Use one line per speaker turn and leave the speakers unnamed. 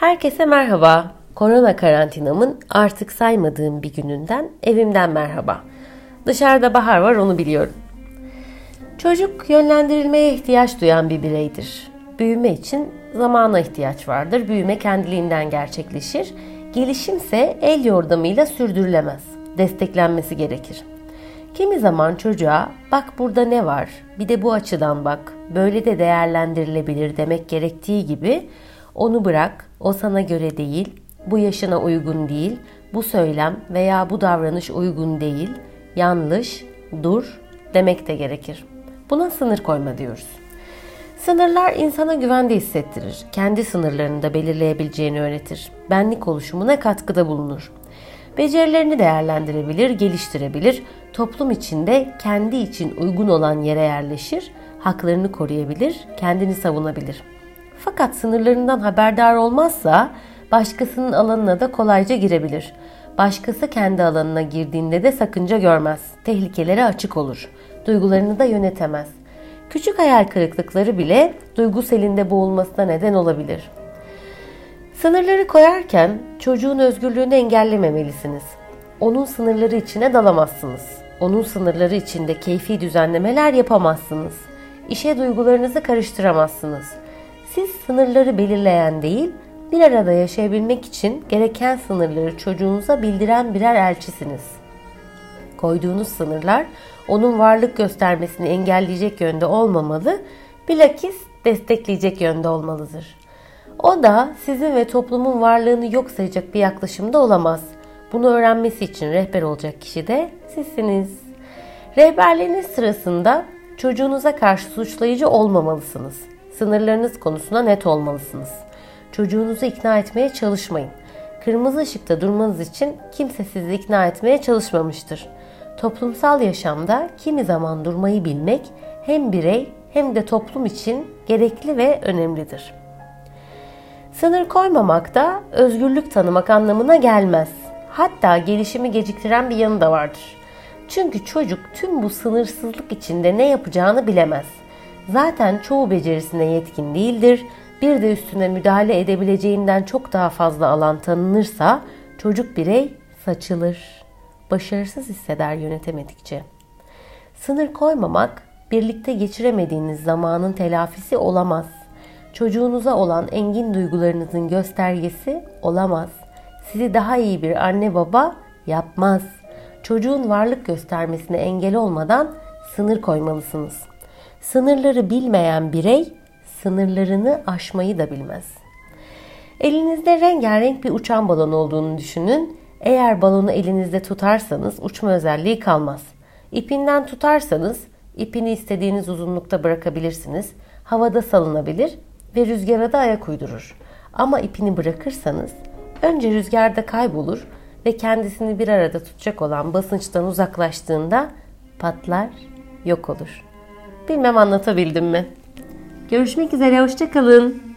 Herkese merhaba. Korona karantinamın artık saymadığım bir gününden evimden merhaba. Dışarıda bahar var onu biliyorum. Çocuk yönlendirilmeye ihtiyaç duyan bir bireydir. Büyüme için zamana ihtiyaç vardır. Büyüme kendiliğinden gerçekleşir. Gelişimse el yordamıyla sürdürülemez. Desteklenmesi gerekir. Kimi zaman çocuğa bak burada ne var bir de bu açıdan bak böyle de değerlendirilebilir demek gerektiği gibi onu bırak o sana göre değil bu yaşına uygun değil bu söylem veya bu davranış uygun değil yanlış dur demek de gerekir. Buna sınır koyma diyoruz. Sınırlar insana güvende hissettirir. Kendi sınırlarını da belirleyebileceğini öğretir. Benlik oluşumuna katkıda bulunur. Becerilerini değerlendirebilir, geliştirebilir, toplum içinde kendi için uygun olan yere yerleşir, haklarını koruyabilir, kendini savunabilir. Fakat sınırlarından haberdar olmazsa başkasının alanına da kolayca girebilir. Başkası kendi alanına girdiğinde de sakınca görmez. Tehlikelere açık olur. Duygularını da yönetemez. Küçük hayal kırıklıkları bile duygu selinde boğulmasına neden olabilir. Sınırları koyarken çocuğun özgürlüğünü engellememelisiniz. Onun sınırları içine dalamazsınız. Onun sınırları içinde keyfi düzenlemeler yapamazsınız. İşe duygularınızı karıştıramazsınız. Siz sınırları belirleyen değil, bir arada yaşayabilmek için gereken sınırları çocuğunuza bildiren birer elçisiniz. Koyduğunuz sınırlar onun varlık göstermesini engelleyecek yönde olmamalı, bilakis destekleyecek yönde olmalıdır. O da sizin ve toplumun varlığını yok sayacak bir yaklaşımda olamaz. Bunu öğrenmesi için rehber olacak kişi de sizsiniz. Rehberliğiniz sırasında çocuğunuza karşı suçlayıcı olmamalısınız. Sınırlarınız konusunda net olmalısınız. Çocuğunuzu ikna etmeye çalışmayın. Kırmızı ışıkta durmanız için kimse sizi ikna etmeye çalışmamıştır. Toplumsal yaşamda kimi zaman durmayı bilmek hem birey hem de toplum için gerekli ve önemlidir. Sınır koymamak da özgürlük tanımak anlamına gelmez. Hatta gelişimi geciktiren bir yanı da vardır. Çünkü çocuk tüm bu sınırsızlık içinde ne yapacağını bilemez. Zaten çoğu becerisine yetkin değildir. Bir de üstüne müdahale edebileceğinden çok daha fazla alan tanınırsa çocuk birey saçılır. Başarısız hisseder yönetemedikçe. Sınır koymamak birlikte geçiremediğiniz zamanın telafisi olamaz çocuğunuza olan engin duygularınızın göstergesi olamaz. Sizi daha iyi bir anne baba yapmaz. Çocuğun varlık göstermesine engel olmadan sınır koymalısınız. Sınırları bilmeyen birey sınırlarını aşmayı da bilmez. Elinizde rengarenk bir uçan balon olduğunu düşünün. Eğer balonu elinizde tutarsanız uçma özelliği kalmaz. İpinden tutarsanız ipini istediğiniz uzunlukta bırakabilirsiniz. Havada salınabilir ve rüzgara da ayak uydurur. Ama ipini bırakırsanız önce rüzgarda kaybolur ve kendisini bir arada tutacak olan basınçtan uzaklaştığında patlar, yok olur. Bilmem anlatabildim mi? Görüşmek üzere, hoşçakalın.